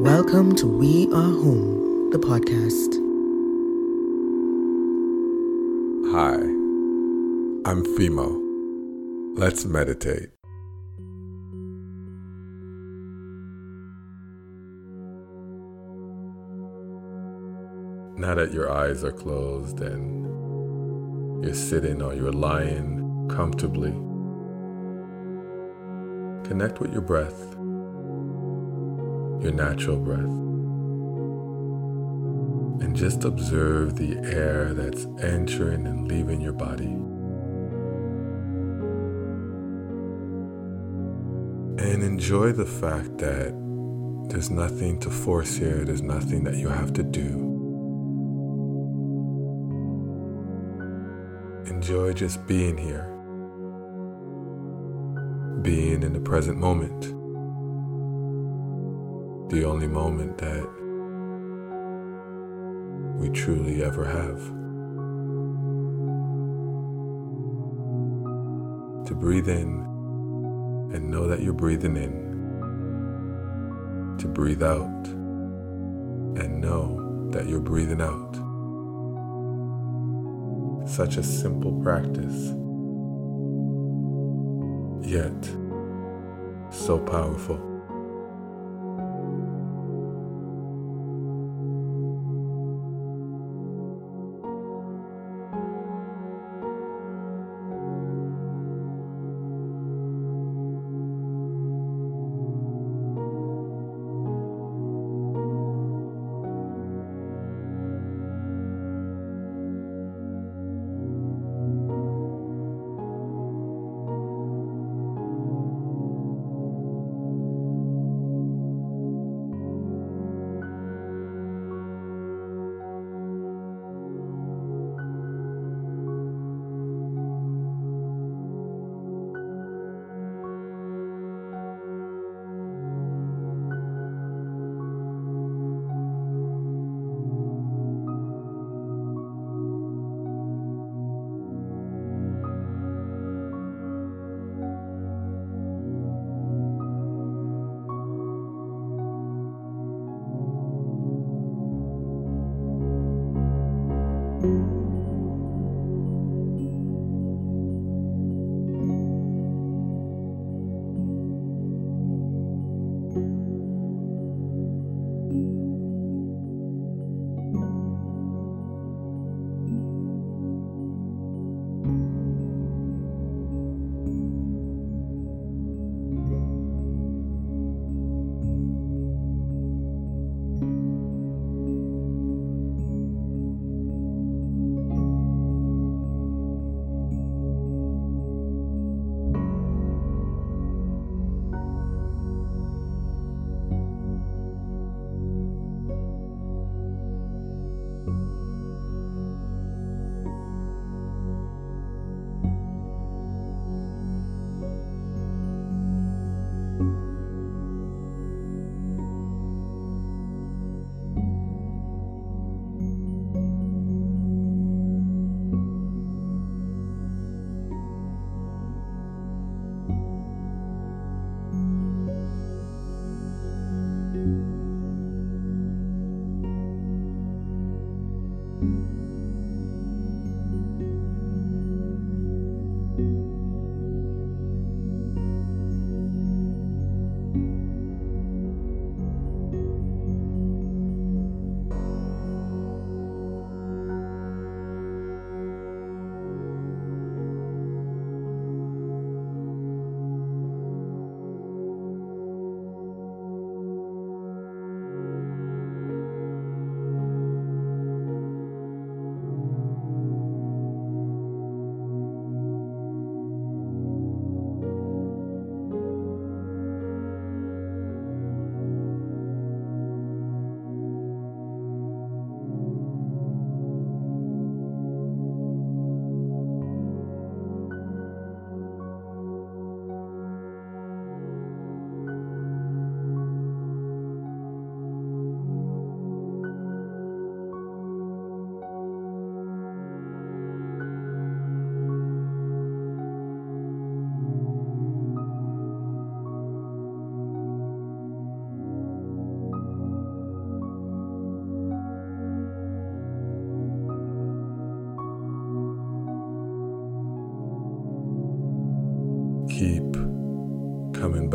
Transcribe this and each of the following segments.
Welcome to We Are Home, the podcast. Hi, I'm Fimo. Let's meditate. Now that your eyes are closed and you're sitting or you're lying comfortably, connect with your breath, your natural breath, and just observe the air that's entering and leaving your body. And enjoy the fact that there's nothing to force here, there's nothing that you have to do. Enjoy just being here, being in the present moment, the only moment that we truly ever have. To breathe in and know that you're breathing in. To breathe out and know that you're breathing out such a simple practice, yet so powerful.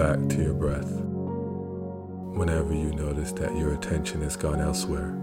Back to your breath whenever you notice that your attention has gone elsewhere.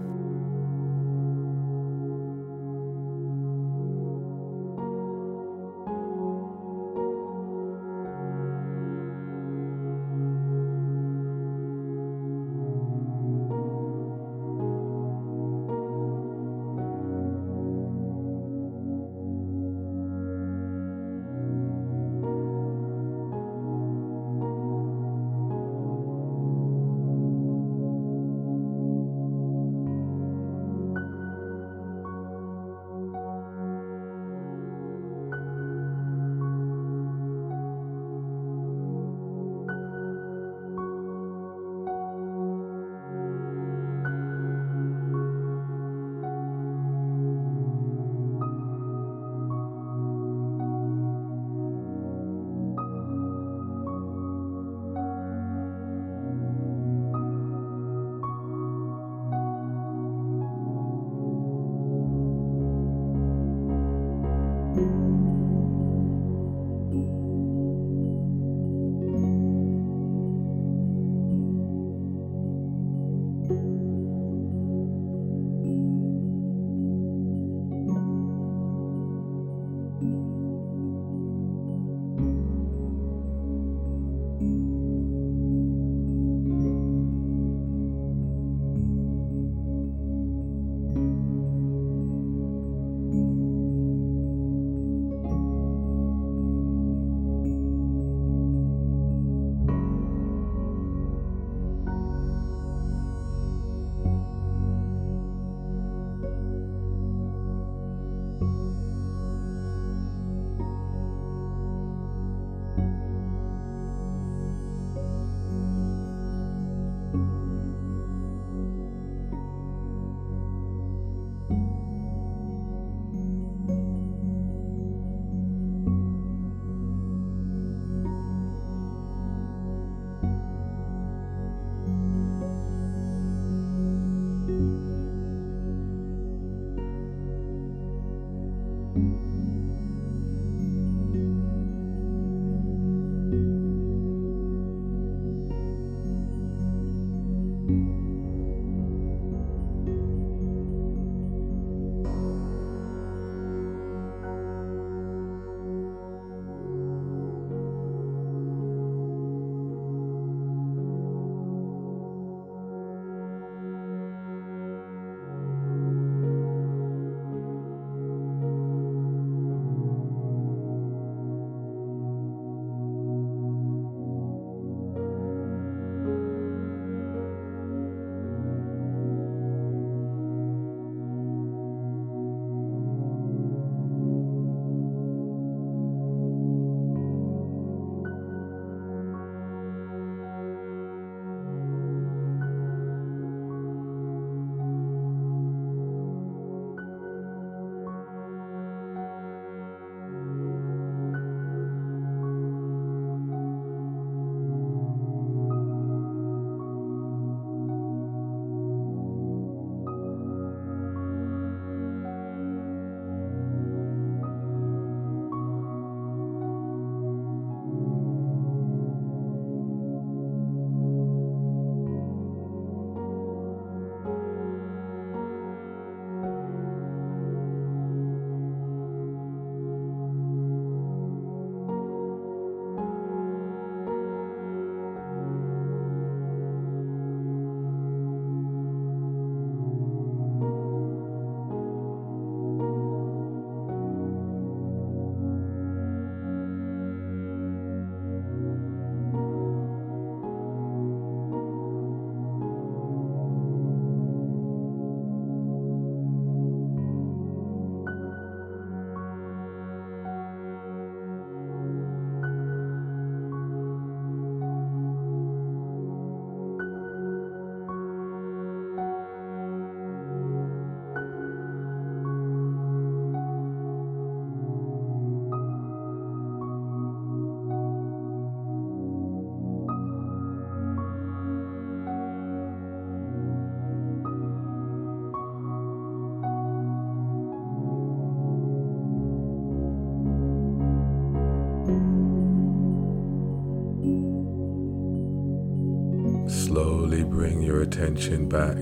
Attention back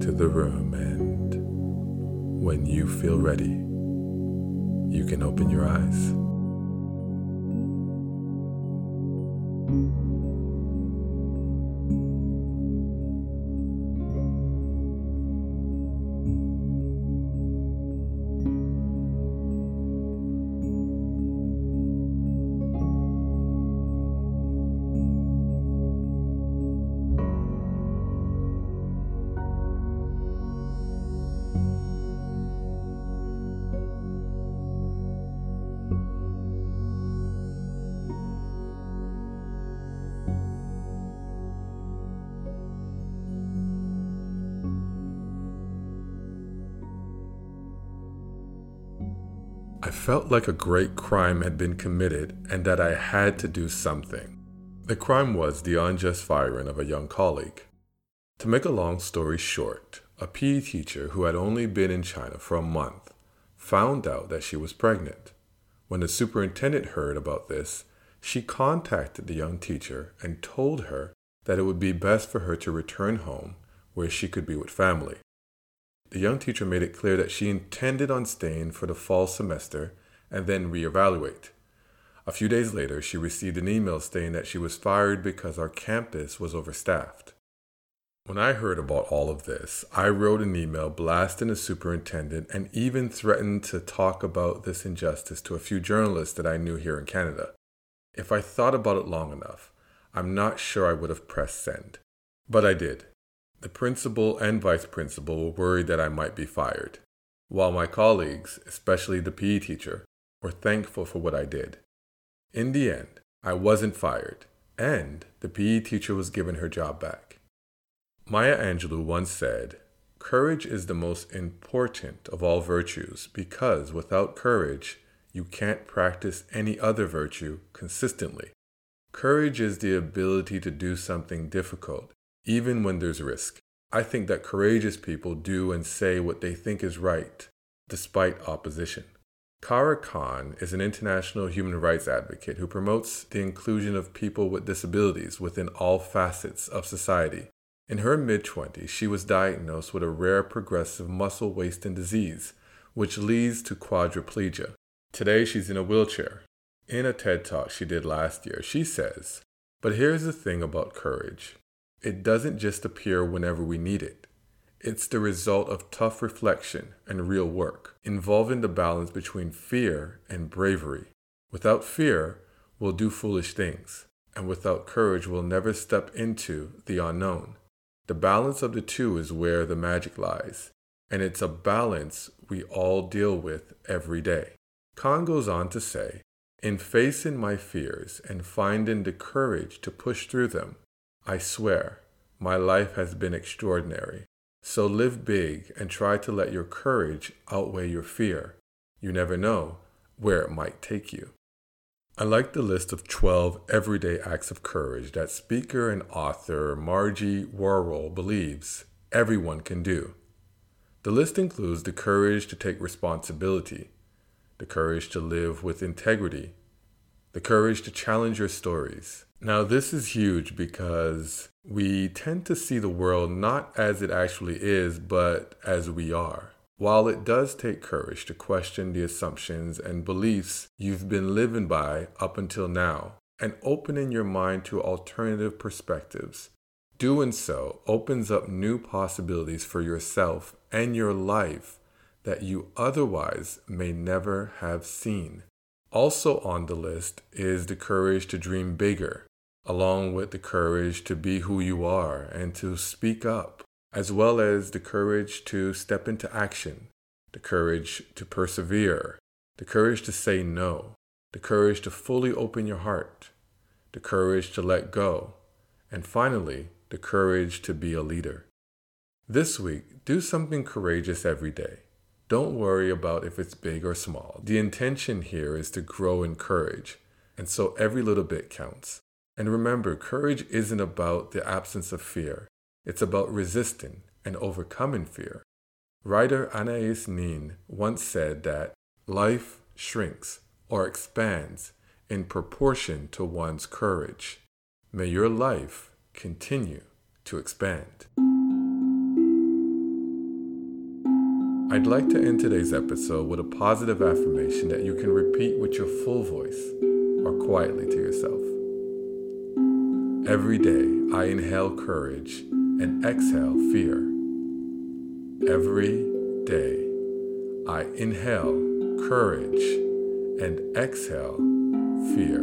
to the room, and when you feel ready, you can open your eyes. I felt like a great crime had been committed and that I had to do something. The crime was the unjust firing of a young colleague. To make a long story short, a PE teacher who had only been in China for a month found out that she was pregnant. When the superintendent heard about this, she contacted the young teacher and told her that it would be best for her to return home where she could be with family. The young teacher made it clear that she intended on staying for the fall semester and then reevaluate. A few days later, she received an email stating that she was fired because our campus was overstaffed. When I heard about all of this, I wrote an email blasting the superintendent and even threatened to talk about this injustice to a few journalists that I knew here in Canada. If I thought about it long enough, I'm not sure I would have pressed send. But I did. The principal and vice principal were worried that I might be fired, while my colleagues, especially the PE teacher, were thankful for what I did. In the end, I wasn't fired, and the PE teacher was given her job back. Maya Angelou once said, Courage is the most important of all virtues because without courage, you can't practice any other virtue consistently. Courage is the ability to do something difficult even when there's risk. I think that courageous people do and say what they think is right, despite opposition. Kara Khan is an international human rights advocate who promotes the inclusion of people with disabilities within all facets of society. In her mid 20s, she was diagnosed with a rare progressive muscle wasting disease, which leads to quadriplegia. Today, she's in a wheelchair. In a TED talk she did last year, she says, But here's the thing about courage it doesn't just appear whenever we need it. It's the result of tough reflection and real work, involving the balance between fear and bravery. Without fear, we'll do foolish things, and without courage, we'll never step into the unknown. The balance of the two is where the magic lies, and it's a balance we all deal with every day. Khan goes on to say, In facing my fears and finding the courage to push through them, I swear, my life has been extraordinary. So live big and try to let your courage outweigh your fear. You never know where it might take you. I like the list of 12 everyday acts of courage that speaker and author Margie Warrell believes everyone can do. The list includes the courage to take responsibility, the courage to live with integrity, the courage to challenge your stories, now, this is huge because we tend to see the world not as it actually is, but as we are. While it does take courage to question the assumptions and beliefs you've been living by up until now and opening your mind to alternative perspectives, doing so opens up new possibilities for yourself and your life that you otherwise may never have seen. Also on the list is the courage to dream bigger along with the courage to be who you are and to speak up, as well as the courage to step into action, the courage to persevere, the courage to say no, the courage to fully open your heart, the courage to let go, and finally, the courage to be a leader. This week, do something courageous every day. Don't worry about if it's big or small. The intention here is to grow in courage, and so every little bit counts. And remember, courage isn't about the absence of fear, it's about resisting and overcoming fear. Writer Anais Nin once said that life shrinks or expands in proportion to one's courage. May your life continue to expand. I'd like to end today's episode with a positive affirmation that you can repeat with your full voice or quietly to yourself. Every day I inhale courage and exhale fear. Every day I inhale courage and exhale fear.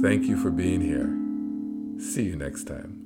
Thank you for being here. See you next time.